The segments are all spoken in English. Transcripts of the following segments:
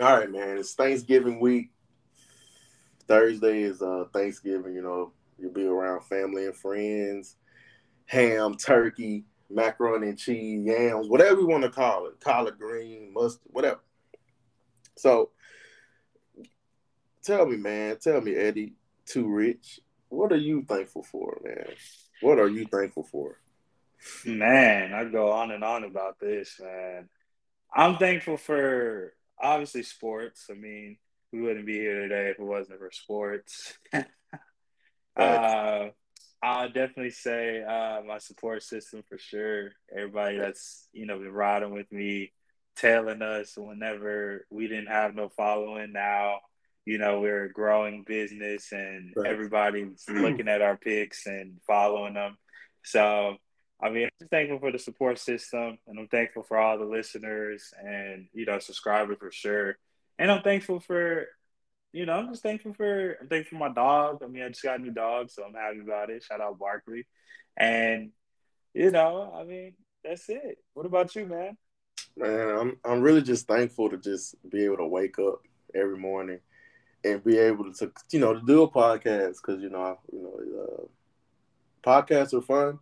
All right, man. It's Thanksgiving week. Thursday is uh Thanksgiving, you know, you'll be around family and friends, ham, turkey, macaroni and cheese, yams, whatever you want to call it, collard green, mustard, whatever. So tell me, man, tell me, Eddie, too rich. What are you thankful for, man? What are you thankful for? Man, I go on and on about this, man. I'm thankful for obviously sports. I mean, we wouldn't be here today if it wasn't for sports. uh, I'll definitely say uh, my support system for sure. Everybody that's you know been riding with me, telling us whenever we didn't have no following. Now you know we're a growing business, and right. everybody's looking at our picks and following them. So I mean, I'm thankful for the support system, and I'm thankful for all the listeners and you know subscribers for sure. And I'm thankful for, you know, I'm just thankful for I'm thankful for my dog. I mean, I just got a new dog, so I'm happy about it. Shout out Barkley, and you know, I mean, that's it. What about you, man? Man, I'm I'm really just thankful to just be able to wake up every morning and be able to, you know, to do a podcast because you know, you know, uh, podcasts are fun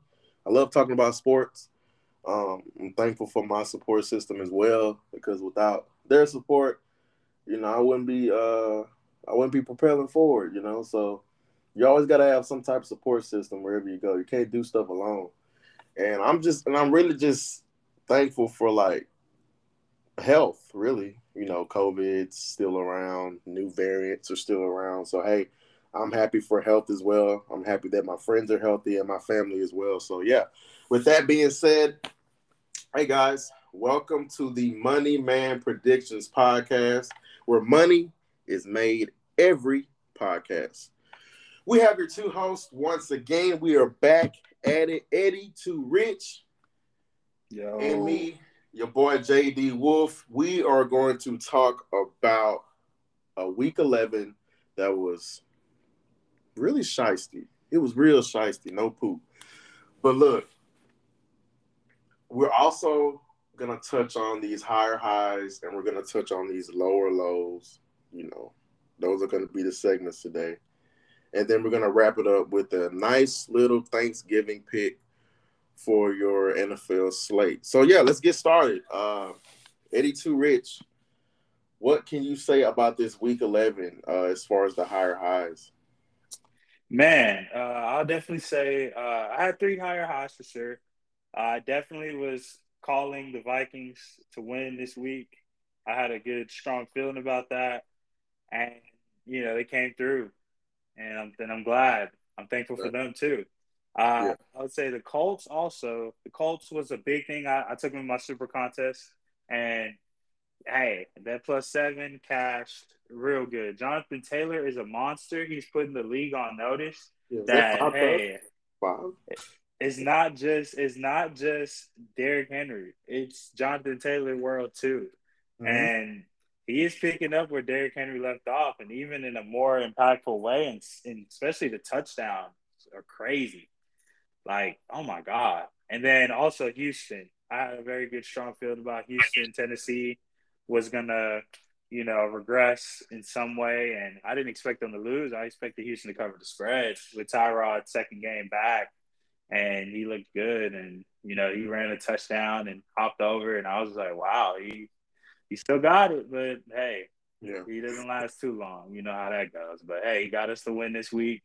I love talking about sports. Um, I'm thankful for my support system as well because without their support, you know, I wouldn't be uh, I wouldn't be propelling forward. You know, so you always got to have some type of support system wherever you go. You can't do stuff alone. And I'm just and I'm really just thankful for like health. Really, you know, COVID's still around, new variants are still around. So hey, I'm happy for health as well. I'm happy that my friends are healthy and my family as well. So, yeah, with that being said, hey guys, welcome to the Money Man Predictions podcast, where money is made every podcast. We have your two hosts once again. We are back at it. Eddie Too Rich Yo. and me, your boy JD Wolf. We are going to talk about a week 11 that was really shisty. It was real shisty, no poop. But look, we're also gonna touch on these higher highs and we're gonna touch on these lower lows. You know, those are gonna be the segments today. And then we're gonna wrap it up with a nice little Thanksgiving pick for your NFL slate. So yeah, let's get started. Uh, Eddie Too Rich, what can you say about this week 11 uh, as far as the higher highs? Man, uh, I'll definitely say uh, I had three higher highs for sure. I definitely was calling the Vikings to win this week. I had a good, strong feeling about that, and you know they came through, and I'm, and I'm glad. I'm thankful for them too. Uh, yeah. I would say the Colts also. The Colts was a big thing. I, I took them in my super contest, and hey, that plus seven cashed real good. Jonathan Taylor is a monster. He's putting the league on notice yeah, that, hey, five? it's not just it's not just Derrick Henry. It's Jonathan Taylor world too, mm-hmm. and he is picking up where Derrick Henry left off, and even in a more impactful way, and, and especially the touchdowns are crazy. Like, oh my god! And then also Houston. I had a very good strong feeling about Houston, Tennessee was gonna, you know, regress in some way. And I didn't expect them to lose. I expected Houston to cover the spread with Tyrod's second game back. And he looked good. And, you know, he ran a touchdown and hopped over. And I was like, wow, he he still got it. But hey, yeah. he doesn't last too long. You know how that goes. But hey, he got us to win this week.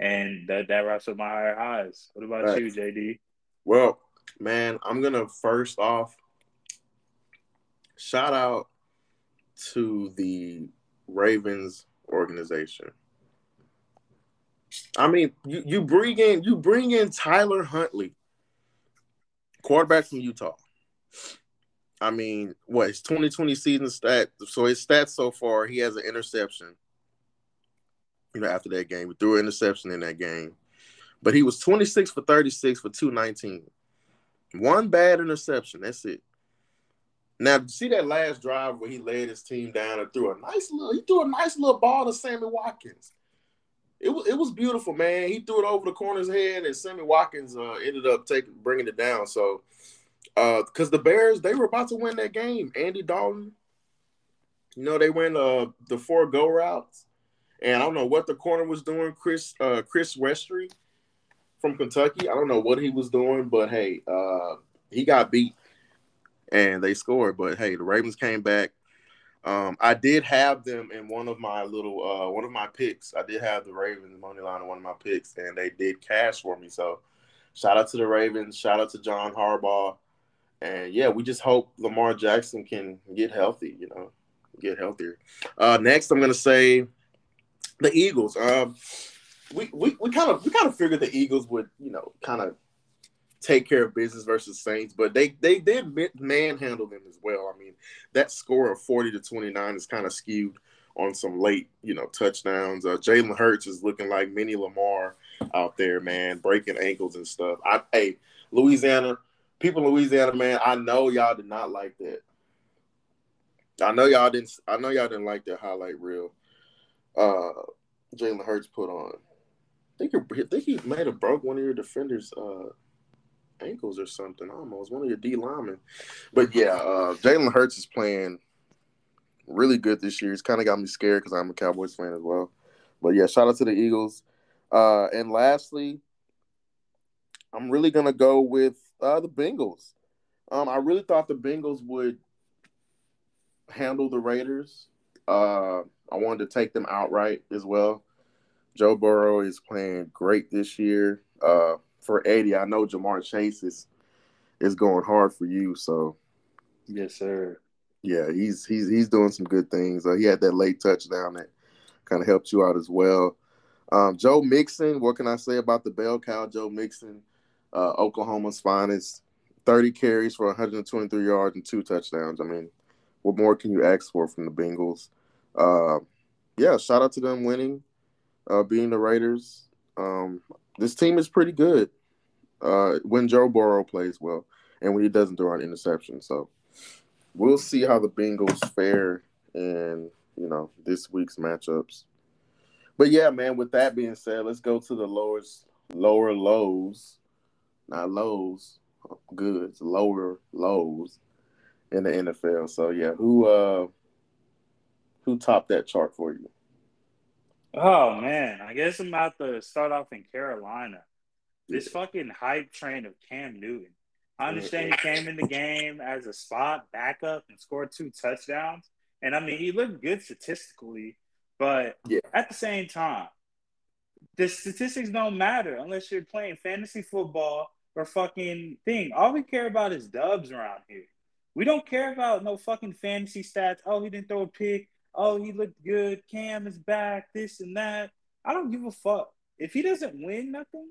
And that, that wraps up my higher highs. What about right. you, JD? Well, man, I'm gonna first off shout out to the Ravens organization. I mean, you, you bring in you bring in Tyler Huntley, quarterback from Utah. I mean, what his 2020 season stat? So his stats so far, he has an interception. You know, after that game, he threw an interception in that game, but he was 26 for 36 for 219. One bad interception. That's it. Now, see that last drive where he laid his team down and threw a nice little, he threw a nice little ball to Sammy Watkins. It was it was beautiful, man. He threw it over the corner's head, and Sammy Watkins uh, ended up taking bringing it down. So, because uh, the Bears they were about to win that game, Andy Dalton, You know, they went uh the four go routes, and I don't know what the corner was doing. Chris uh Chris Westry from Kentucky. I don't know what he was doing, but hey, uh he got beat and they scored. But hey, the Ravens came back. Um, I did have them in one of my little uh, one of my picks. I did have the Ravens money line in one of my picks, and they did cash for me. So shout out to the Ravens. Shout out to John Harbaugh. And yeah, we just hope Lamar Jackson can get healthy. You know, get healthier. Uh, next, I'm gonna say the Eagles. Um, we we we kind of we kind of figured the Eagles would you know kind of take care of business versus Saints, but they they did manhandle them as well. I mean, that score of forty to twenty nine is kind of skewed on some late you know touchdowns. Uh, Jalen Hurts is looking like mini Lamar out there, man, breaking ankles and stuff. I hey Louisiana people in Louisiana, man, I know y'all did not like that. I know y'all didn't. I know y'all didn't like that highlight reel. Uh, Jalen Hurts put on. I think, I think he might have broke one of your defenders' uh, ankles or something. Almost one of your D linemen. But yeah, uh, Jalen Hurts is playing really good this year. He's kind of got me scared because I'm a Cowboys fan as well. But yeah, shout out to the Eagles. Uh, and lastly, I'm really gonna go with uh, the Bengals. Um, I really thought the Bengals would handle the Raiders. Uh, I wanted to take them outright as well. Joe Burrow is playing great this year. Uh, for Eddie, I know Ja'Marr Chase is is going hard for you. So, yes, sir. Yeah, he's he's he's doing some good things. Uh, he had that late touchdown that kind of helped you out as well. Um, Joe Mixon, what can I say about the bell cow? Joe Mixon, uh, Oklahoma's finest, 30 carries for 123 yards and two touchdowns. I mean, what more can you ask for from the Bengals? Uh, yeah, shout out to them winning, uh, being the Raiders. Um, this team is pretty good uh, when Joe Burrow plays well and when he doesn't throw an interception. So we'll see how the Bengals fare in you know this week's matchups. But yeah, man. With that being said, let's go to the lowest lower lows, not lows, goods, lower lows in the NFL. So yeah, who uh who topped that chart for you? Oh man, I guess I'm about to start off in Carolina. This fucking hype train of Cam Newton. I understand he came in the game as a spot backup and scored two touchdowns. And I mean, he looked good statistically, but yeah. at the same time, the statistics don't matter unless you're playing fantasy football or fucking thing. All we care about is dubs around here. We don't care about no fucking fantasy stats. Oh, he didn't throw a pick. Oh, he looked good. Cam is back. This and that. I don't give a fuck. If he doesn't win nothing,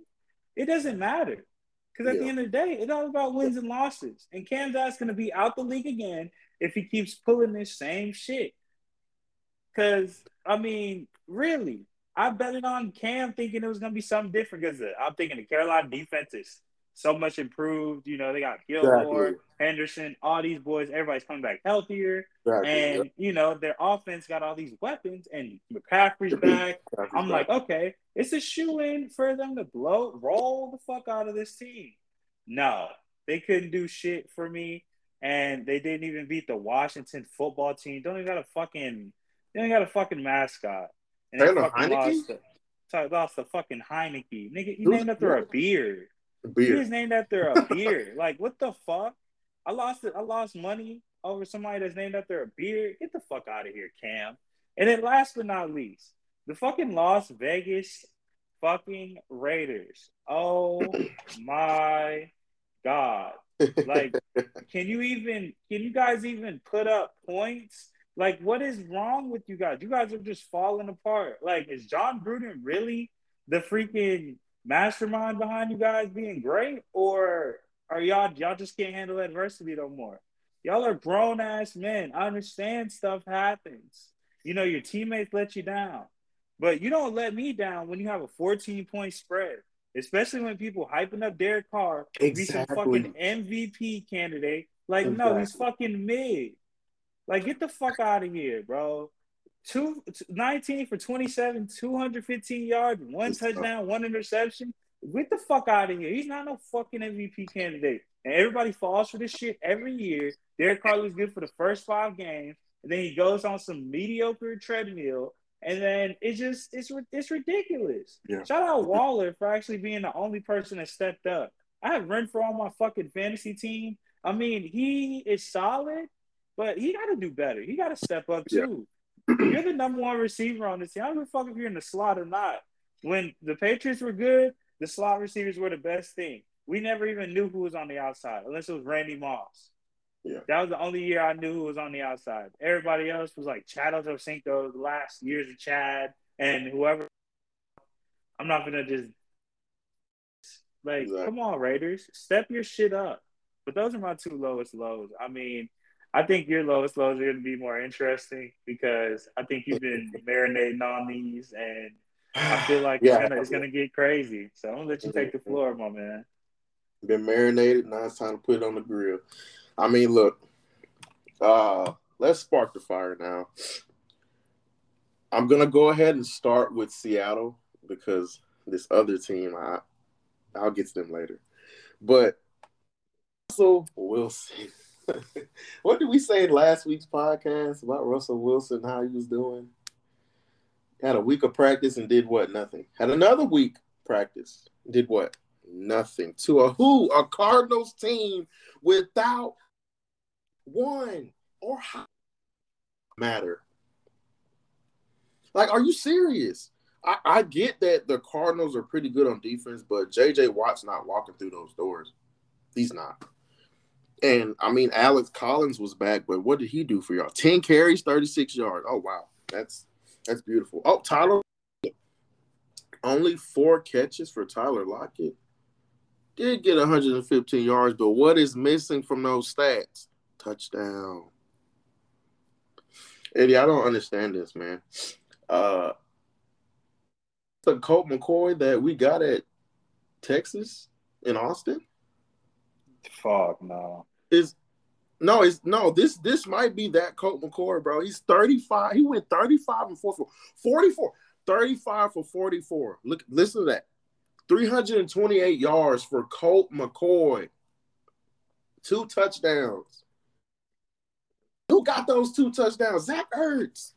it doesn't matter. Because at yeah. the end of the day, it's all about wins and losses. And Cam's ass going to be out the league again if he keeps pulling this same shit. Because, I mean, really, I bet it on Cam thinking it was going to be something different because uh, I'm thinking the Carolina defense is so much improved. You know, they got Gilmore, exactly. Henderson, all these boys. Everybody's coming back healthier, exactly. and you know their offense got all these weapons. And McCaffrey's back. McCaffrey's I'm back. like, okay, it's a shoe in for them to blow, roll the fuck out of this team. No, they couldn't do shit for me, and they didn't even beat the Washington football team. Don't even got a fucking, they don't got a fucking mascot. And Taylor Heinicke. Lost the, lost the fucking Heinicke. Nigga, you named after a beard. Beer. He named after a beer. like what the fuck? I lost it. I lost money over somebody that's named after a beer. Get the fuck out of here, Cam. And then last but not least, the fucking Las Vegas fucking Raiders. Oh my god. Like, can you even can you guys even put up points? Like, what is wrong with you guys? You guys are just falling apart. Like, is Jon Gruden really the freaking mastermind behind you guys being great, or are y'all y'all just can't handle adversity no more? Y'all are grown ass men. I understand stuff happens. You know, your teammates let you down. But you don't let me down when you have a 14 point spread, especially when people hyping up Derek Carr exactly. be some fucking MVP candidate. Like, exactly. no, he's fucking mid. Like, get the fuck out of here, bro. Two, 19 for 27, 215 yards, one touchdown, one interception. Get the fuck out of here. He's not no fucking MVP candidate. And everybody falls for this shit every year. Derek Carr was good for the first five games. and then he goes on some mediocre treadmill, and then it's just it's it's ridiculous. Yeah. Shout out Waller for actually being the only person that stepped up. I have Renfrow on my fucking fantasy team. I mean, he is solid, but he got to do better. He got to step up too. You're the number one receiver on this team. I don't give a fuck if you're in the slot or not. When the Patriots were good, the slot receivers were the best thing. We never even knew who was on the outside unless it was Randy Moss. Yeah. That was the only year I knew who was on the outside. Everybody else was like Chad Ochocinco, the last years of Chad, and whoever. I'm not gonna just like, exactly. come on, Raiders, step your shit up. But those are my two lowest lows. I mean, I think your lowest lows are going to be more interesting because I think you've been marinating on these, and I feel like yeah. it's going to get crazy. So I'm going to let you take the floor, my man. Been marinated. Now it's time to put it on the grill. I mean, look, uh, let's spark the fire now. I'm going to go ahead and start with Seattle because this other team, I, I'll get to them later. But Russell Wilson. what did we say in last week's podcast about Russell Wilson, how he was doing? Had a week of practice and did what? Nothing. Had another week practice. Did what? Nothing. To a who? A Cardinals team without one or how matter. Like, are you serious? I, I get that the Cardinals are pretty good on defense, but JJ Watt's not walking through those doors. He's not. And I mean, Alex Collins was back, but what did he do for y'all? 10 carries, 36 yards. Oh wow. That's that's beautiful. Oh, Tyler only four catches for Tyler Lockett. Did get 115 yards, but what is missing from those stats? Touchdown. Eddie, I don't understand this, man. Uh the Colt McCoy that we got at Texas in Austin? Fuck no. Is no, it's no. This this might be that Colt McCoy, bro. He's 35. He went 35 and 44. 44. 35 for 44. Look, listen to that. 328 yards for Colt McCoy. Two touchdowns. Who got those two touchdowns? Zach Ertz.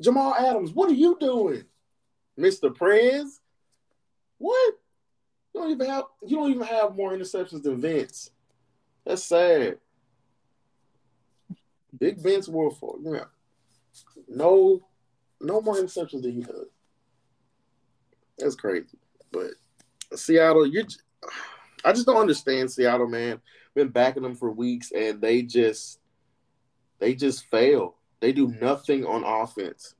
Jamal Adams. What are you doing? Mr. Prez. What? You don't even have you don't even have more interceptions than Vince. That's sad. Big Vince Wilfork. Yeah. No, no more interceptions than he does. That's crazy. But Seattle, you I just don't understand Seattle, man. Been backing them for weeks and they just they just fail. They do nothing on offense.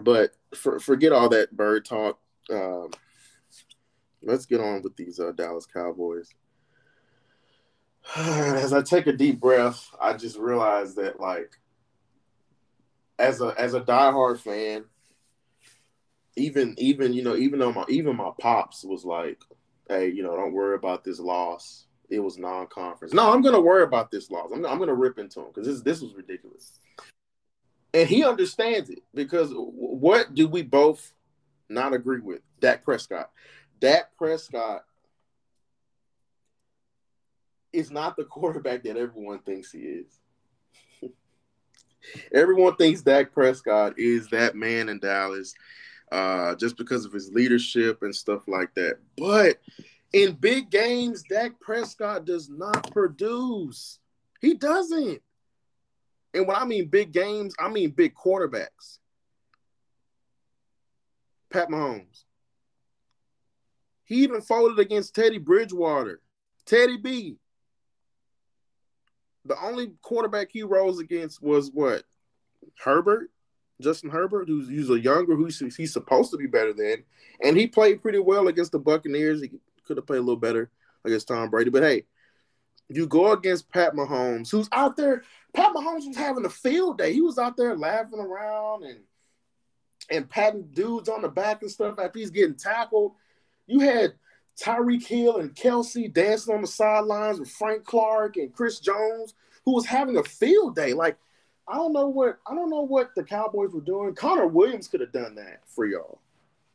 But for, forget all that bird talk. Um, let's get on with these uh, Dallas Cowboys. As I take a deep breath, I just realized that, like, as a as a diehard fan, even even you know even though my even my pops was like, hey, you know, don't worry about this loss. It was non-conference. No, I'm gonna worry about this loss. I'm, I'm gonna rip into him because this this was ridiculous and he understands it because what do we both not agree with? Dak Prescott. Dak Prescott is not the quarterback that everyone thinks he is. everyone thinks Dak Prescott is that man in Dallas uh, just because of his leadership and stuff like that. But in big games, Dak Prescott does not produce. He doesn't. And when I mean big games, I mean big quarterbacks. Pat Mahomes. He even folded against Teddy Bridgewater. Teddy B. The only quarterback he rose against was what? Herbert, Justin Herbert, who's, a younger, who's he's supposed to be better than. And he played pretty well against the Buccaneers. He could have played a little better against Tom Brady. But hey, you go against Pat Mahomes, who's out there Pat Mahomes was having a field day. He was out there laughing around and and patting dudes on the back and stuff after he's getting tackled. You had Tyreek Hill and Kelce dancing on the sidelines with Frank Clark and Chris Jones, who was having a field day. Like, I don't know what I don't know what the Cowboys were doing. Connor Williams could have done that for y'all.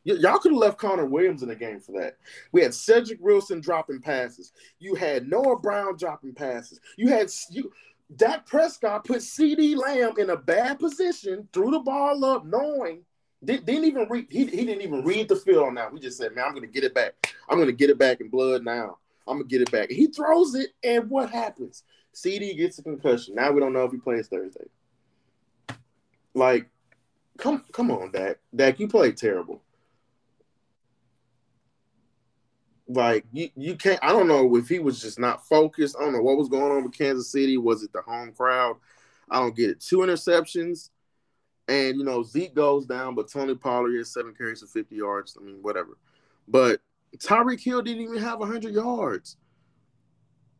Y- y'all could have left Connor Williams in the game for that. We had Cedric Wilson dropping passes. You had Noah Brown dropping passes. You had you Dak Prescott put CeeDee Lamb in a bad position, threw the ball up, knowing didn't even read. He, he didn't even read the field on that. We just said, "Man, I'm to get it back. I'm to get it back in blood now. I'm to get it back." He throws it, and what happens? CeeDee gets a concussion. Now we don't know if he plays Thursday. Like, come come on, Dak. Dak, you played terrible. Like you, you can't. I don't know if he was just not focused. I don't know what was going on with Kansas City. Was it the home crowd? I don't get it. Two interceptions, and you know Zeke goes down, but Tony Pollard has seven carries for fifty yards. I mean, whatever. But Tyreek Hill didn't even have hundred yards.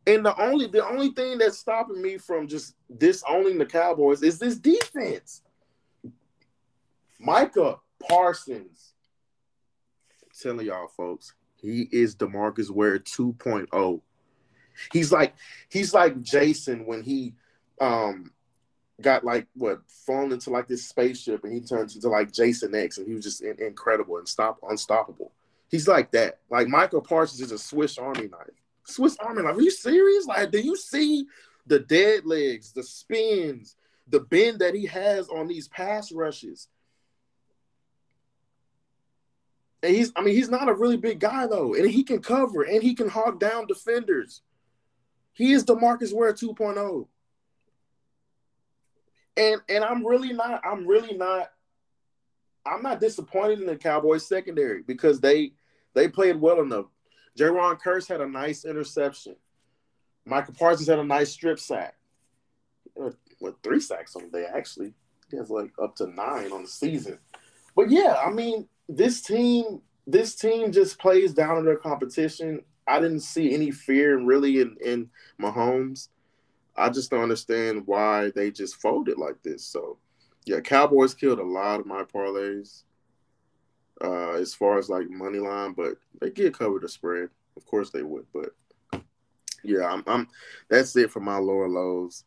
And the only the only thing that's stopping me from just disowning the Cowboys is this defense. Micah Parsons. I'm telling y'all, folks, he is Demarcus Ware 2.0. He's like he's like Jason when he um got like what fallen into like this spaceship and he turns into like Jason X and he was just in, incredible and stop unstoppable. He's like that. Like Michael Parsons is a Swiss Army knife. Swiss Army knife. Are you serious? Like, do you see the dead legs, the spins, the bend that he has on these pass rushes? And he's, I mean, he's not a really big guy though, and he can cover and he can hog down defenders. He is Demarcus Ware 2.0. And and I'm really not, I'm really not, I'm not disappointed in the Cowboys secondary because they they played well enough. Jayron Kearse had a nice interception. Michael Parsons had a nice strip sack. With three sacks on the day, actually. He has like up to nine on the season. But yeah, I mean, this team, this team just plays down in their competition. I didn't see any fear really in, in Mahomes. I just don't understand why they just folded like this. So yeah, Cowboys killed a lot of my parlays uh, as far as like money line, but they get cover the spread. Of course they would, but yeah, I'm, I'm that's it for my lower lows.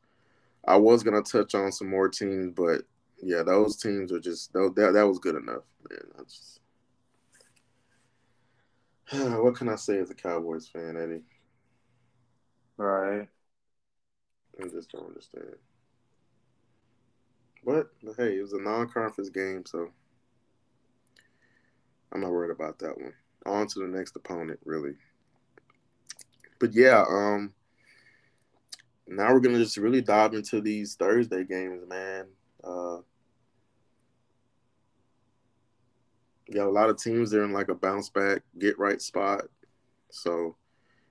I was gonna touch on some more teams, but yeah, those teams are just that that was good enough, man. I just what can I say as a Cowboys fan, Eddie? Right. I just don't understand. But, but hey, it was a non-conference game, so I'm not worried about that one. On to the next opponent, really. But yeah, um, now we're gonna just really dive into these Thursday games, man. Uh, got a lot of teams that are in like a bounce back, get right spot. So,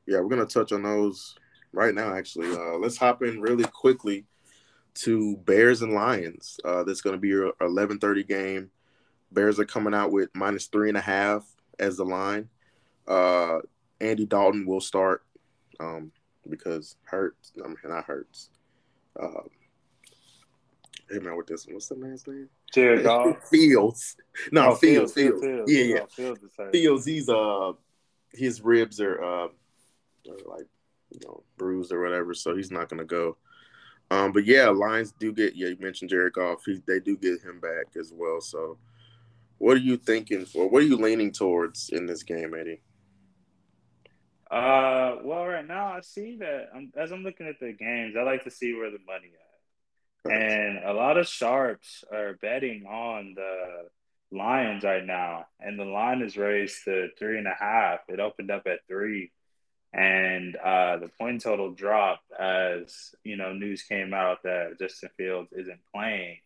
yeah, we're gonna touch on those right now. Actually, uh, let's hop in really quickly to Bears and Lions. Uh, that's gonna be your 11:30 game. Bears are coming out with minus three and a half as the line. Uh, Andy Dalton will start um, because Hurts. I mean, not Hurts. Uh, hey man, what this? What's the man's name? Jared Goff. Fields. No, oh, Fields. Fields. Fields. Fields. Yeah, yeah. Oh, Fields. Fields. He's uh, his ribs are uh, are like you know bruised or whatever, so he's not gonna go. Um, but yeah, Lions do get. Yeah, you mentioned Jared Goff. He, they do get him back as well. So, what are you thinking for? What are you leaning towards in this game, Eddie? Uh, well, right now I see that I'm, as I'm looking at the games, I like to see where the money at, and a lot of sharps are betting on the Lions right now, and the line is raised to three and a half. It opened up at three, and uh, the point total dropped as you know news came out that Justin Fields isn't playing.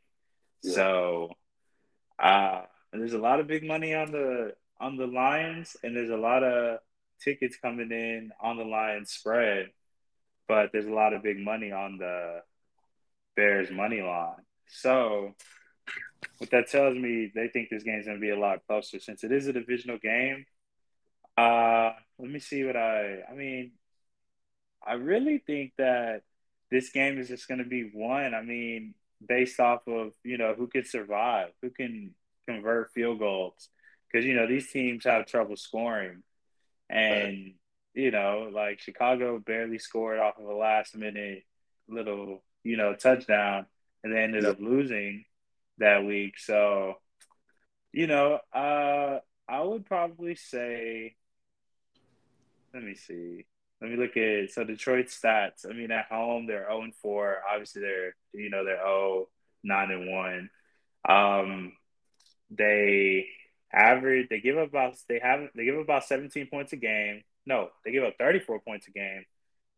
Yeah. So, uh, there's a lot of big money on the on the Lions, and there's a lot of tickets coming in on the Lions spread, but there's a lot of big money on the Bears money line. So what that tells me, they think this game's gonna be a lot closer since it is a divisional game. Uh, let me see what I. I mean, I really think that this game is just gonna be won. I mean, based off of you know who can survive, who can convert field goals, because you know these teams have trouble scoring. And you know, like Chicago barely scored off of a last minute little, you know, touchdown and they ended Yeah. up losing that week. So, you know, uh I would probably say let me see. let me look at so Detroit stats. I mean, at home they're 0 and 4. Obviously, they're you know they're 0 9 and 1. Um, they average they give about they have they give about 17 points a game. No, they give up 34 points a game,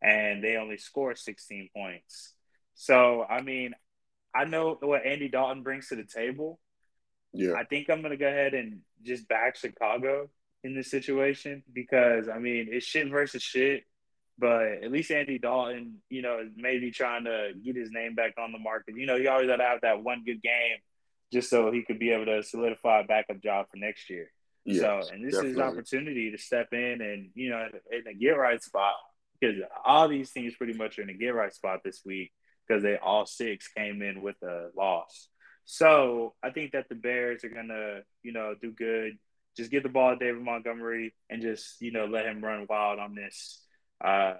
and they only score 16 points. So I mean, I know what Andy Dalton brings to the table. Yeah, I think I'm gonna go ahead and just back Chicago in this situation because I mean it's shit versus shit, but at least Andy Dalton, you know, maybe trying to get his name back on the market. You know, he always gotta have that one good game just so he could be able to solidify a backup job for next year. Yes, so, and this definitely. is an opportunity to step in and you know in a get right spot because all these teams pretty much are in a get right spot this week because they all six came in with a loss. So I think that the Bears are gonna you know do good. Just get the ball to David Montgomery and just you know let him run wild on this uh,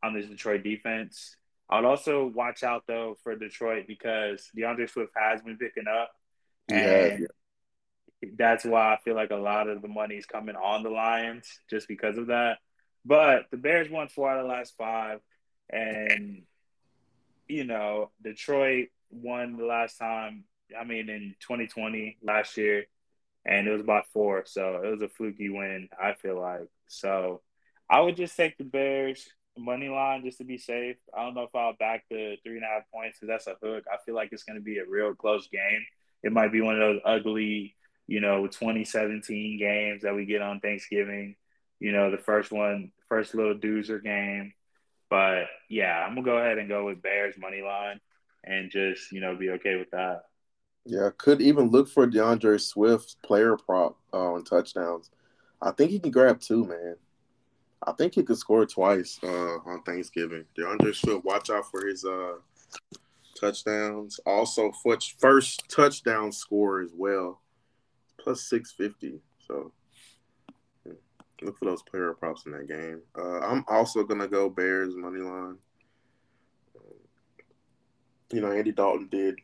on this Detroit defense. I'd also watch out though for Detroit because D'Andre Swift has been picking up, and yeah. that's why I feel like a lot of the money is coming on the Lions just because of that. But the Bears won four out of the last five, and you know Detroit won the last time. I mean, in 2020 last year, and it was about four, so it was a fluky win. I feel like so. I would just take the Bears money line just to be safe. I don't know if I'll back the three and a half points because that's a hook. I feel like it's going to be a real close game. It might be one of those ugly, you know, 2017 games that we get on Thanksgiving. You know, the first one, first little doozer game. But yeah, I'm gonna go ahead and go with Bears money line and just you know be okay with that. Yeah, could even look for D'Andre Swift player prop uh, on touchdowns. I think he can grab two, man. I think he could score twice uh, on Thanksgiving. D'Andre Swift, watch out for his uh, touchdowns. Also, first touchdown score as well, plus six fifty. So look for those player props in that game. Uh, I'm also gonna go Bears money line. You know, Andy Dalton did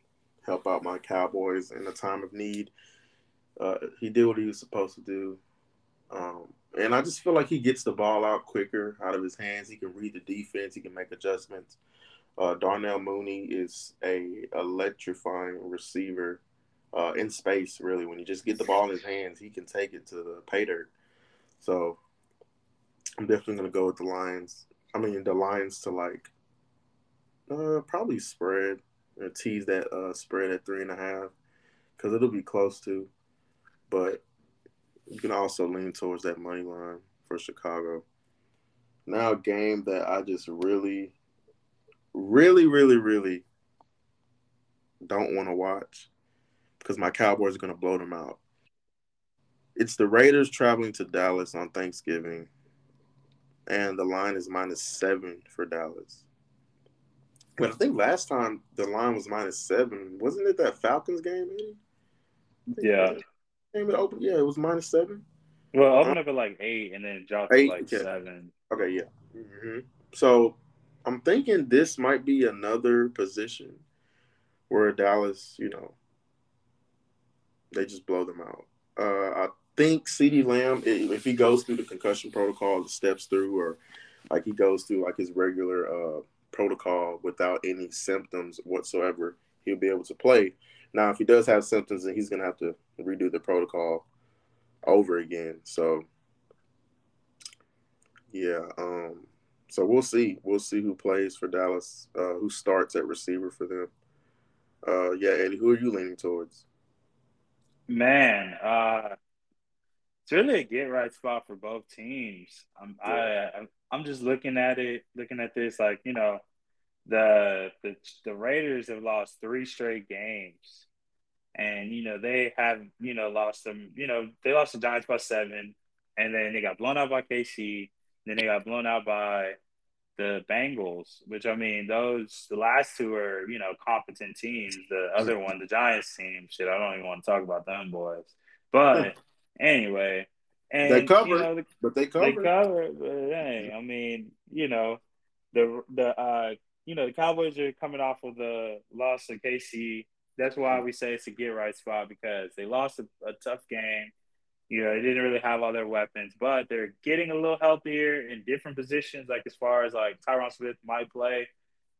help out my Cowboys in a time of need. Uh, he did what he was supposed to do. Um, and I just feel like he gets the ball out quicker out of his hands. He can read the defense. He can make adjustments. Uh, Darnell Mooney is a electrifying receiver uh, in space. Really, when you just get the ball in his hands, he can take it to the pay dirt. So I'm definitely gonna go with the Lions. I mean, the Lions to like uh, probably spread or tease that uh, spread at three and a half because it'll be close to. But you can also lean towards that money line for Chicago. Now, a game that I just really, really, really, really don't want to watch because my Cowboys are going to blow them out. It's the Raiders traveling to Dallas on Thanksgiving, and the line is minus seven for Dallas. But I think last time the line was minus seven. Wasn't it that Falcons game, Eddie? Yeah game it open? Yeah, it was minus seven. Well, opened up at like eight and then dropped eight, to like okay. seven. Okay, yeah. Mm-hmm. So I'm thinking this might be another position where Dallas, you know, they just blow them out. Uh, I think CeeDee Lamb, if he goes through the concussion protocol, the steps through, or like he goes through like his regular uh, protocol without any symptoms whatsoever, he'll be able to play. Now, if he does have symptoms, then he's gonna have to redo the protocol over again. So, yeah. Um, so we'll see. We'll see who plays for Dallas, uh, who starts at receiver for them. Uh, yeah, Eddie, who are you leaning towards? Man, uh, it's really a get right spot for both teams. I'm yeah. I I'm just looking at it, looking at this like you know, the the the Raiders have lost three straight games and you know they have you know lost them. You know they lost the Giants by seven, and then they got blown out by KC. Then they got blown out by the Bengals, which I mean, those the last two are you know competent teams. The other one, the Giants team, shit, I don't even want to talk about them boys. But anyway, and they cover, you know, the, but they cover, they cover. But hey, I mean, you know, the the uh, you know the Cowboys are coming off of the loss of KC that's why we say it's a get right spot because they lost a, a tough game You know, they didn't really have all their weapons, but they're getting a little healthier in different positions. Like as far as like Tyron Smith might play,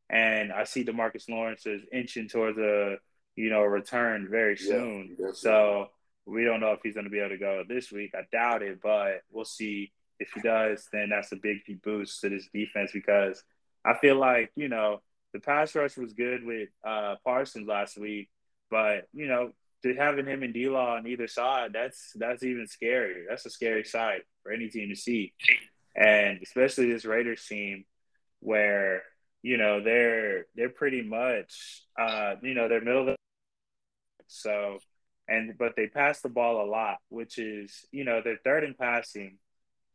and I see Demarcus Lawrence is inching towards a you know return very soon. Yeah, so we don't know if he's going to be able to go this week. I doubt it, but we'll see. If he does, then that's a big boost to this defense because I feel like you know the pass rush was good with uh, Parsons last week, but you know to having him and D Law on either side, that's that's even scarier. That's a scary sight for any team to see, and especially this Raiders team, where you know they're they're pretty much uh, you know they're middle the so and but they pass the ball a lot, which is you know they're third in passing,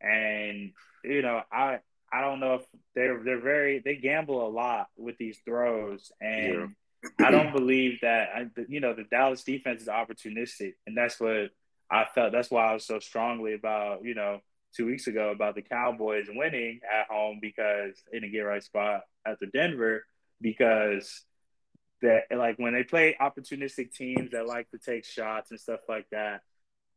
and you know I I don't know if they're they're very they gamble a lot with these throws, and yeah. I don't believe that I, you know the Dallas defense is opportunistic, and that's what I felt. That's why I was so strongly about you know two weeks ago about the Cowboys winning at home because in a get right spot after Denver because that like when they play opportunistic teams that like to take shots and stuff like that,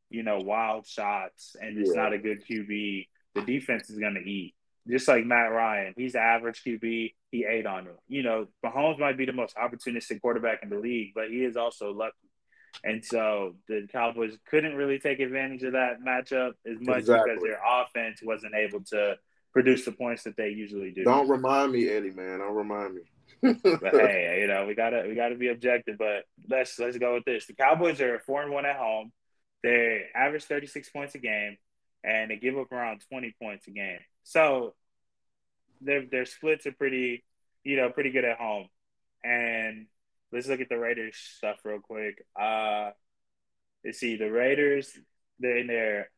you know, wild shots, and it's yeah. not a good QB, the defense is gonna eat. Just like Matt Ryan, he's average QB. He ate on it. You know, Mahomes might be the most opportunistic quarterback in the league, but he is also lucky. And so the Cowboys couldn't really take advantage of that matchup as much exactly. because their offense wasn't able to produce the points that they usually do. Don't remind me, Eddie, man. Don't remind me but hey, you know, we gotta we gotta be objective. But let's let's go with this. The Cowboys are four and one at home. They average 36 points a game and they give up around 20 points a game. So their their splits are pretty, you know, pretty good at home. And let's look at the Raiders stuff real quick. Uh let's see, the Raiders, they're in their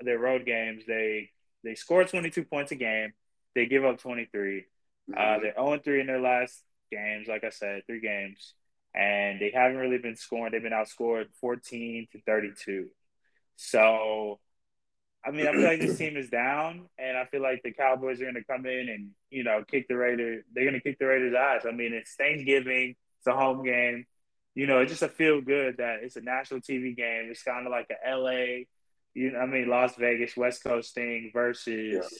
their road games, they they score 22 points a game. They give up 23. Uh, mm-hmm. they're 0 3 in their last games, like I said, three games, and they haven't really been scoring. They've been outscored 14 to 32. So, I mean, I feel like this team is down, and I feel like the Cowboys are going to come in and, you know, kick the Raiders. They're going to kick the Raiders' ass. I mean, it's Thanksgiving, it's a home game. You know, it's just a feel good that it's a national TV game. It's kind of like a LA, you know, I mean, Las Vegas, West Coast thing versus, yeah.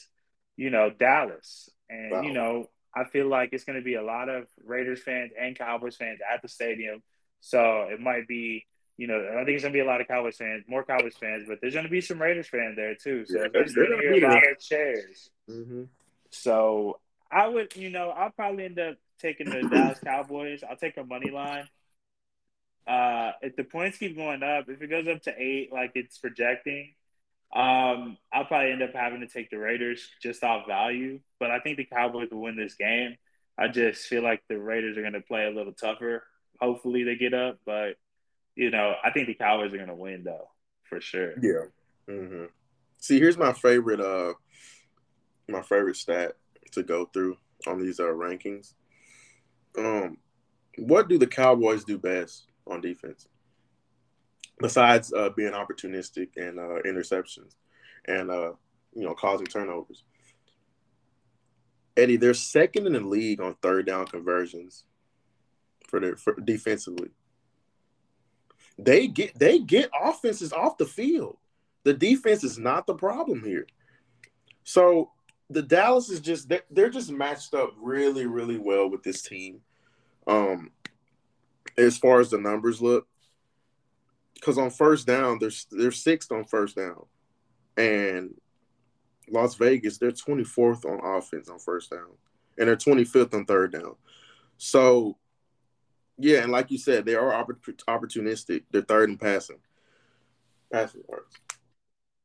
you know, Dallas. And, wow. you know, I feel like it's going to be a lot of Raiders fans and Cowboys fans at the stadium. So it might be, you know, I think it's going to be a lot of Cowboys fans, more Cowboys fans, but there's going to be some Raiders fans there too. So yeah, there's going to be a lot of chairs. Mm-hmm. So I would, you know, I'll probably end up taking the Dallas Cowboys. I'll take a money line. Uh, if the points keep going up, if it goes up to eight, like it's projecting, um, I'll probably end up having to take the Raiders just off value, but I think the Cowboys will win this game. I just feel like the Raiders are going to play a little tougher. Hopefully they get up, but you know, I think the Cowboys are going to win though, for sure. Yeah. Mm-hmm. See, here's my favorite uh my favorite stat to go through on these uh rankings. Um what do the Cowboys do best on defense? Besides uh, being opportunistic and uh, interceptions and uh, you know causing turnovers. Eddie, they're second in the league on third down conversions for their for defensively. They get they get offenses off the field. The defense is not the problem here. So the Dallas is just they're, just matched up really really well with this team. Um, as far as the numbers look, because on first down, they're they're sixth on first down, and Las Vegas they're twenty fourth on offense on first down, and they're twenty fifth on third down. So, yeah, and like you said, they are opportunistic. They're third in passing, passing yards,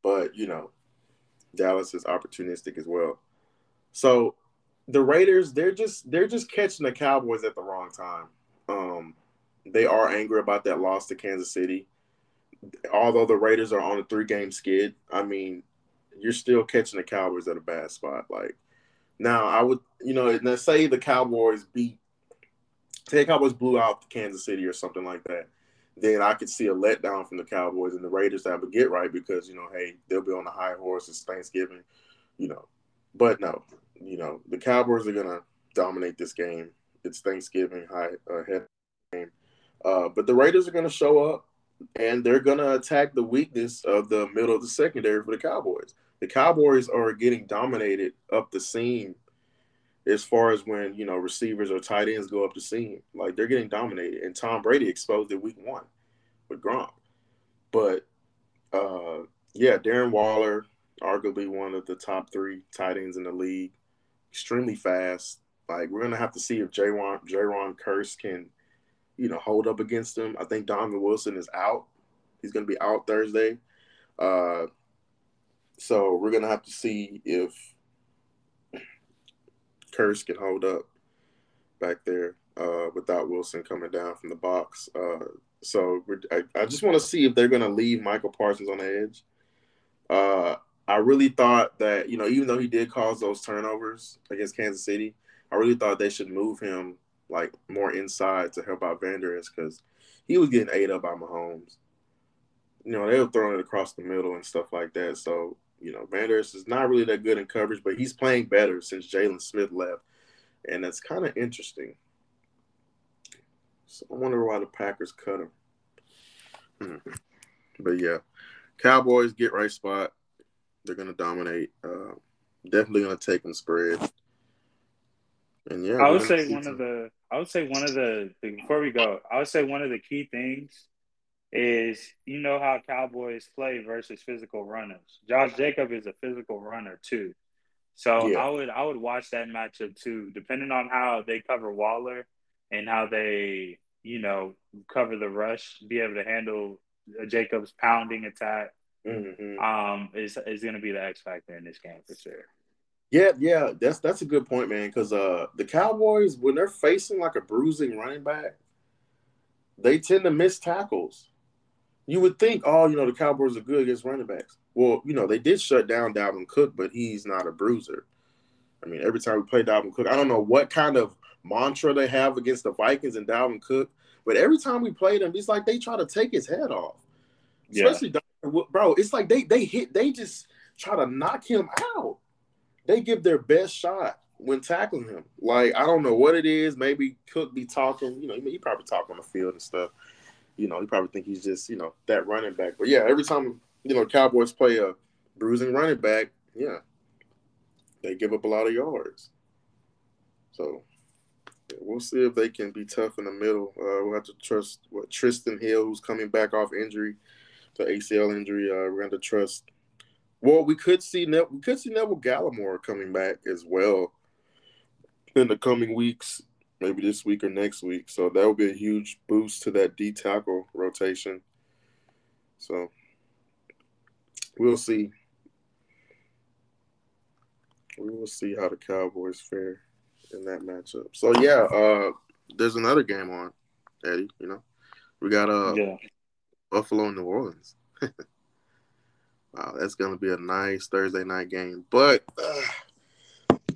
but you know, Dallas is opportunistic as well. So, the Raiders they're just they're just catching the Cowboys at the wrong time. Um, they are angry about that loss to Kansas City although the Raiders are on a three game skid, I mean, you're still catching the Cowboys at a bad spot. Like now, I would, you know, let's say the Cowboys beat, say the Cowboys blew out Kansas City or something like that. Then I could see a letdown from the Cowboys and the Raiders have a get right because you know, hey, they'll be on the high horse. It's Thanksgiving, you know. But no, you know, the Cowboys are gonna dominate this game. It's Thanksgiving high uh, head game, uh, but the Raiders are gonna show up and they're gonna attack the weakness of the middle of the secondary for the Cowboys. The Cowboys are getting dominated up the seam as far as when you know receivers or tight ends go up the seam. Like they're getting dominated, and Tom Brady exposed it week one with Gronk. But uh, yeah, Darren Waller, arguably one of the top three tight ends in the league, extremely fast. Like we're gonna have to see if Jayron Jayron Kearse can, you know, hold up against him. I think Donovan Wilson is out. He's gonna be out Thursday. Uh, so we're gonna have to see if Kearse can hold up back there uh, without Wilson coming down from the box. Uh, so I, I, just want to see if they're going to leave Micah Parsons on the edge. Uh, I really thought that, you know, even though he did cause those turnovers against Kansas City, I really thought they should move him like more inside to help out Vander because he was getting ate up by Mahomes. You know, they were throwing it across the middle and stuff like that. So you know, Vander is not really that good in coverage, but he's playing better since Jaylon Smith left. And that's kind of interesting. So I wonder why the Packers cut him. Hmm. But yeah, Cowboys get right spot. They're gonna dominate. Uh, definitely gonna take them spread. And yeah, I would say one of the. I would say one of the before we go. I would say one of the key things is you know how Cowboys play versus physical runners. Josh Jacob is a physical runner too. So yeah. I would I would watch that matchup too, depending on how they cover Waller and how they, you know, cover the rush, be able to handle Jacob's pounding attack. Mm-hmm. Um, is is going to be the X factor in this game for sure. Yeah, yeah, that's that's a good point, man. Because uh, the Cowboys, when they're facing like a bruising running back, they tend to miss tackles you would think, oh, you know, the Cowboys are good against running backs. Well, you know, they did shut down Dalvin Cook, but he's not a bruiser. I mean, every time we play Dalvin Cook, I don't know what kind of mantra they have against the Vikings and Dalvin Cook, but every time we play them, it's like they try to take his head off. Especially, yeah. bro, it's like they they hit, they just try to knock him out. They give their best shot when tackling him. Like I don't know what it is. Maybe Cook be talking. You know, he, probably talk on the field and stuff you know, he probably think he's just, you know, that running back. But yeah, every time, you know, Cowboys play a bruising running back, yeah, they give up a lot of yards. So yeah, we'll see if they can be tough in the middle. Uh, we'll have to trust what Trysten Hill, who's coming back off injury, the ACL injury. Uh, we're going to trust. Well, we could see ne- we could see Neville Gallimore coming back as well in the coming weeks maybe this week or next week. So that would be a huge boost to that D tackle rotation. So we'll see. We will see how the Cowboys fare in that matchup. So yeah, uh there's another game on, Eddie. You know, we got uh yeah. Buffalo, New Orleans. wow, that's gonna be a nice Thursday night game. But uh,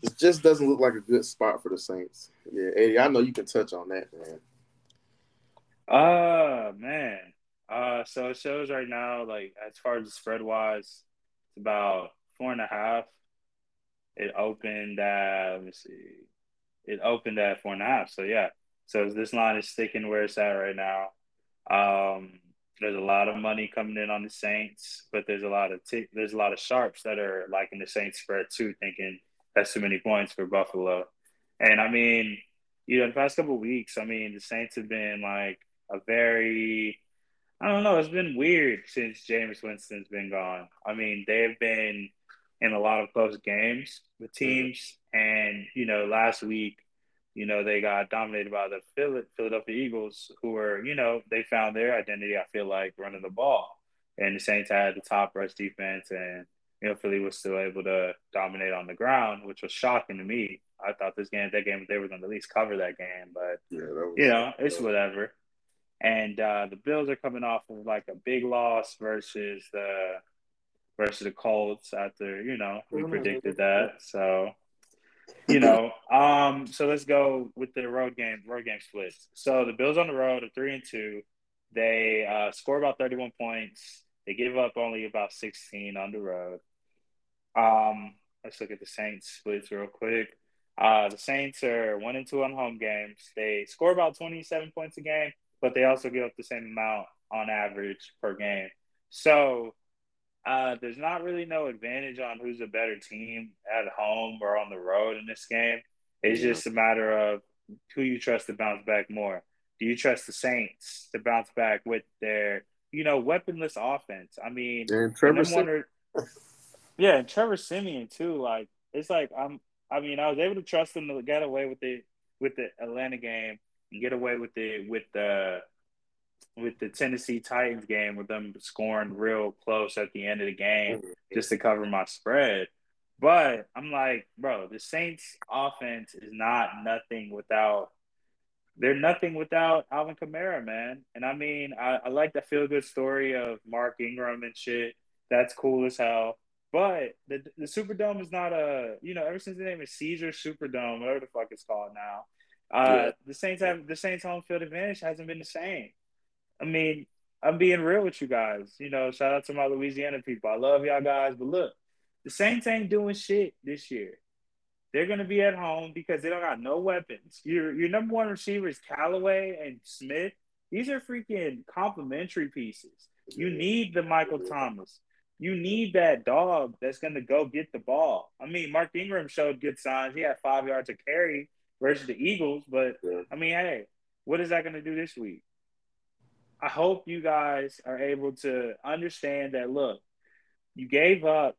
it just doesn't look like a good spot for the Saints. Yeah, Eddie, I know you can touch on that, man. Uh man. Uh so it shows right now, like as far as the spread wise, it's about four and a half. It opened at let me see. It opened at four and a half. So yeah. So this line is sticking where it's at right now. Um there's a lot of money coming in on the Saints, but there's a lot of t- there's a lot of sharps that are liking the Saints spread too, thinking that's too many points for Buffalo. And I mean, you know, the past couple weeks, I mean, the Saints have been like a very, I don't know, it's been weird since Jameis Winston's been gone. I mean, they've been in a lot of close games with mm-hmm. teams. And, you know, last week, you know, they got dominated by the Philadelphia Eagles, who were, you know, they found their identity, I feel like, running the ball. And the Saints had the top rush defense and you know, Philly was still able to dominate on the ground, which was shocking to me. I thought this game, that game, they were going to at least cover that game, but yeah, was, you know, it's whatever. And uh, the Bills are coming off of like a big loss versus the versus the Colts after you know we predicted that. So you know, um, so let's go with the road game, road game splits. So the Bills on the road are three and two. They uh, score about thirty one points. They give up only about sixteen on the road. Um, let's look at the Saints splits real quick. Uh, the Saints are one and two on home games. They score about 27 points a game, but they also give up the same amount on average per game. So uh, there's not really no advantage on who's a better team at home or on the road in this game. It's yeah. just a matter of who you trust to bounce back more. Do you trust the Saints to bounce back with their, you know, weaponless offense? I mean, and Trevor and wonder, yeah, and Trevor Siemian too. Like it's like I'm. I mean, I was able to trust them to get away with the with the Atlanta game and get away with the with the with the Tennessee Titans game with them scoring real close at the end of the game just to cover my spread. But I'm like, bro, the Saints offense is not nothing without they're nothing without Alvin Kamara, man. And I mean, I, I like the feel good story of Mark Ingram and shit. That's cool as hell. But the the Superdome is not a you know ever since the name is Caesar Superdome, whatever the fuck it's called now. Uh, yeah. The Saints have the Saints home field advantage hasn't been the same. I mean, I'm being real with you guys. You know, shout out to my Louisiana people. I love y'all guys, but look, the Saints ain't doing shit this year. They're gonna be at home because they don't got no weapons. Your your number one receivers, Callaway and Smith. These are freaking complementary pieces. You need the Michael Thomas. You need that dog that's gonna go get the ball. I mean, Mark Ingram showed good signs. He had five yards of carry versus the Eagles, but I mean, hey, what is that gonna do this week? I hope you guys are able to understand that. Look, you gave up,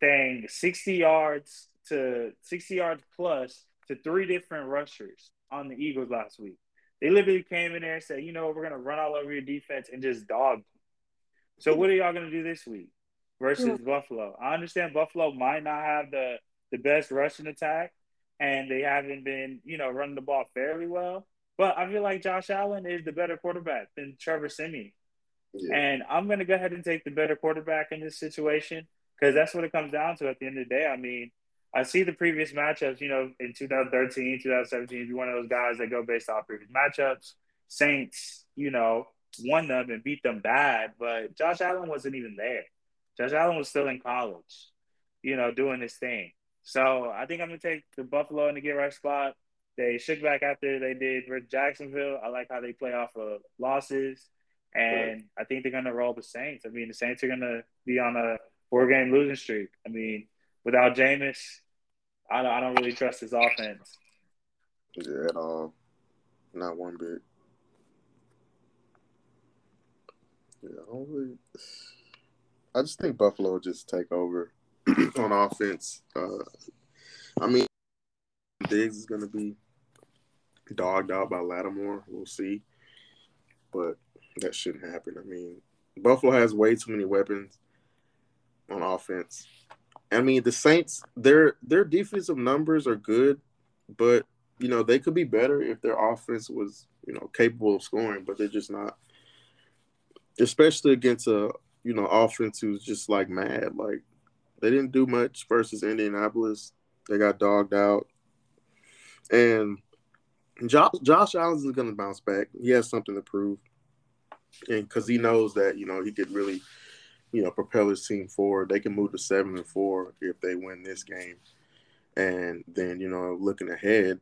dang, sixty yards to 60 yards plus to three different rushers on the Eagles last week. They literally came in there and said, you know, we're going to run all over your defense and just dog. So what are y'all going to do this week versus Buffalo? I understand Buffalo might not have the, the best rushing attack and they haven't been, you know, running the ball fairly well. But I feel like Josh Allen is the better quarterback than Trevor Siemian. Yeah. And I'm going to go ahead and take the better quarterback in this situation because that's what it comes down to at the end of the day. I mean, I see the previous matchups, you know, in 2013, 2017, if you're one of those guys that go based off previous matchups, Saints, you know, won them and beat them bad, but Josh Allen wasn't even there. Josh Allen was still in college, you know, doing his thing. So I think I'm gonna take the Buffalo in the get right spot. They shook back after they did with Jacksonville. I like how they play off of losses, and. I think they're gonna roll the Saints. I mean, the Saints are gonna be on a four game losing streak. I mean, without Jameis, I don't, I don't really trust his offense. Yeah, at all. Not one bit. Yeah, I. I just think Buffalo just take over on offense. Uh, I mean, Diggs is going to be dogged out by Lattimore. We'll see. But that shouldn't happen. I mean, Buffalo has way too many weapons on offense. I mean, the Saints, their their defensive numbers are good, but you know they could be better if their offense was you know capable of scoring, but they're just not. Especially against a you know offense who's just like mad. Like they didn't do much versus Indianapolis. They got dogged out, and Josh, Josh Allen is going to bounce back. He has something to prove, and because he knows that you know he could really you know, propel his team forward. They can move to seven and four if they win this game. And then, you know, looking ahead,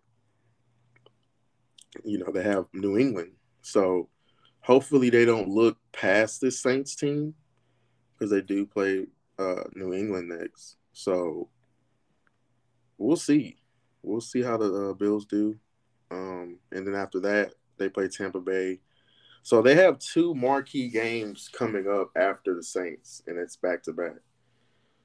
you know, they have New England. So hopefully they don't look past this Saints team because they do play uh, New England next. So we'll see. We'll see how the uh, Bills do. Um, and then after that, they play Tampa Bay so they have two marquee games coming up after the Saints, and it's back to back.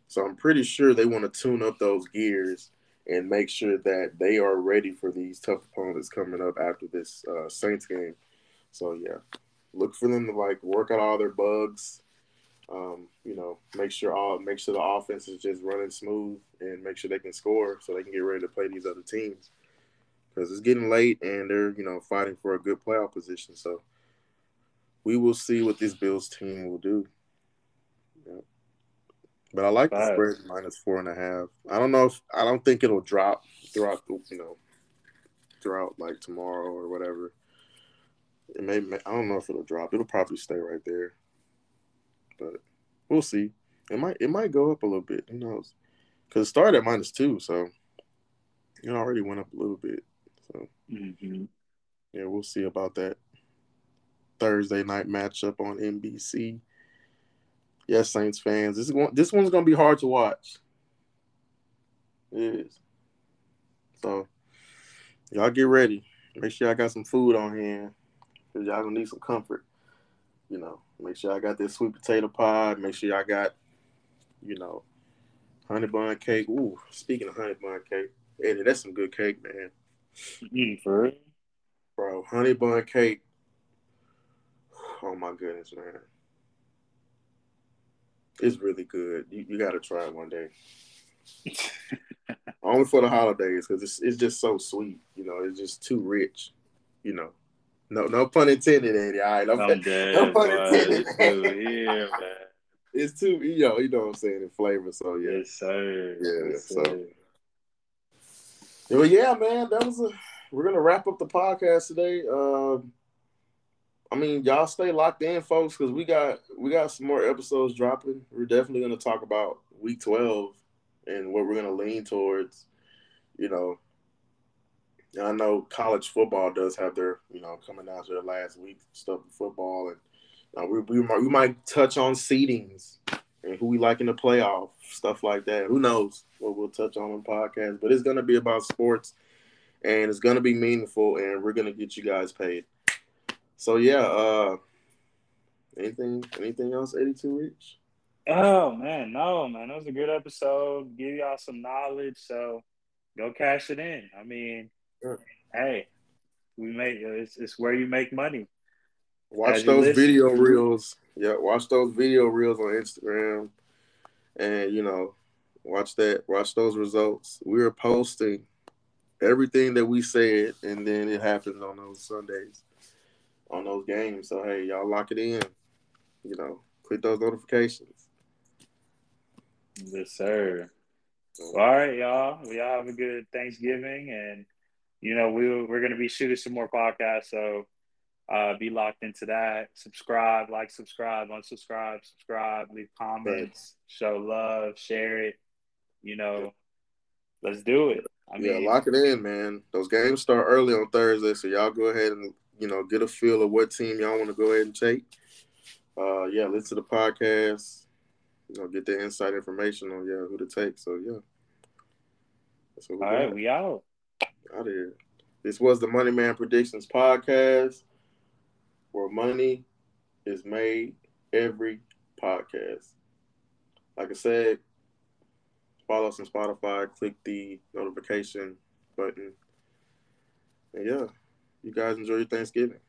So I'm pretty sure they want to tune up those gears and make sure that they are ready for these tough opponents coming up after this uh, Saints game. So yeah, look for them to like work out all their bugs. Um, you know, make sure all make sure the offense is just running smooth and make sure they can score so they can get ready to play these other teams. Because it's getting late and they're you know fighting for a good playoff position. So we will see what this Bills team will do. Yeah. But I like the spread minus four and a half. I don't know if I don't think it'll drop throughout the you know throughout like tomorrow or whatever. It may, may I don't know if it'll drop. It'll probably stay right there. But we'll see. It might it might go up a little bit. Who knows? Because it started at minus two, so it already went up a little bit. So mm-hmm. yeah, we'll see about that. Thursday night matchup on NBC. Yes, Saints fans, this is this one's gonna be hard to watch. It is. So y'all get ready. Make sure I got some food on hand. Cause y'all gonna need some comfort. You know, make sure I got this sweet potato pie. Make sure y'all got, you know, honey bun cake. Ooh, speaking of honey bun cake, Eddie, that's some good cake, man. Mm, for real? Bro, honey bun cake. Oh my goodness, man. It's really good. You, you got to try it one day. Only for the holidays because it's it's just so sweet. You know, it's just too rich. You know, no no pun intended, Eddie. All right, no, I'm dead. no pun boy. intended. It's too here, man. It's too you know you know what I'm saying in flavor. So yeah, Yes, sir. Yeah, Yes, so- sir. Well, yeah, man, that was a. We're gonna wrap up the podcast today. Um, I mean, y'all stay locked in, folks, because we got we got some more episodes dropping. We're definitely gonna talk about Week 12 and what we're gonna lean towards. You know, I know college football does have their you know coming down to their last week stuff of football, and uh, we we might we might touch on seedings and who we like in the playoff, stuff like that. Who knows what we'll touch on in podcast, but it's gonna be about sports and it's gonna be meaningful and we're gonna get you guys paid. So yeah, uh anything anything else, 82 Reach? Oh man, no man, that was a good episode. Give y'all some knowledge, so go cash it in. I mean, Sure. hey, we make it's, it's where you make money. Watch those listen. video reels. Yeah, watch those video reels on Instagram. And you know, watch that, watch those results. We're posting everything that we said, and then it happens on those Sundays, on those games. So hey, y'all lock it in. You know, click those notifications. Yes, sir. Well, all right, y'all. We all have a good Thanksgiving, and you know we we're gonna be shooting some more podcasts, so uh, be locked into that. Subscribe, like, subscribe, unsubscribe, subscribe, leave comments, show love, share it. You know, let's do it. I mean, yeah, lock it in, man. Those games start early on Thursday, so y'all go ahead and you know get a feel of what team y'all want to go ahead and take. Uh, yeah, listen to the podcast. You know, get the inside information on yeah who to take. So yeah, that's what we all right, we out. out of here. This was the Money Man Predictions podcast, where money is made every podcast. Like I said, follow us on Spotify, click the notification button. And yeah, you guys enjoy your Thanksgiving.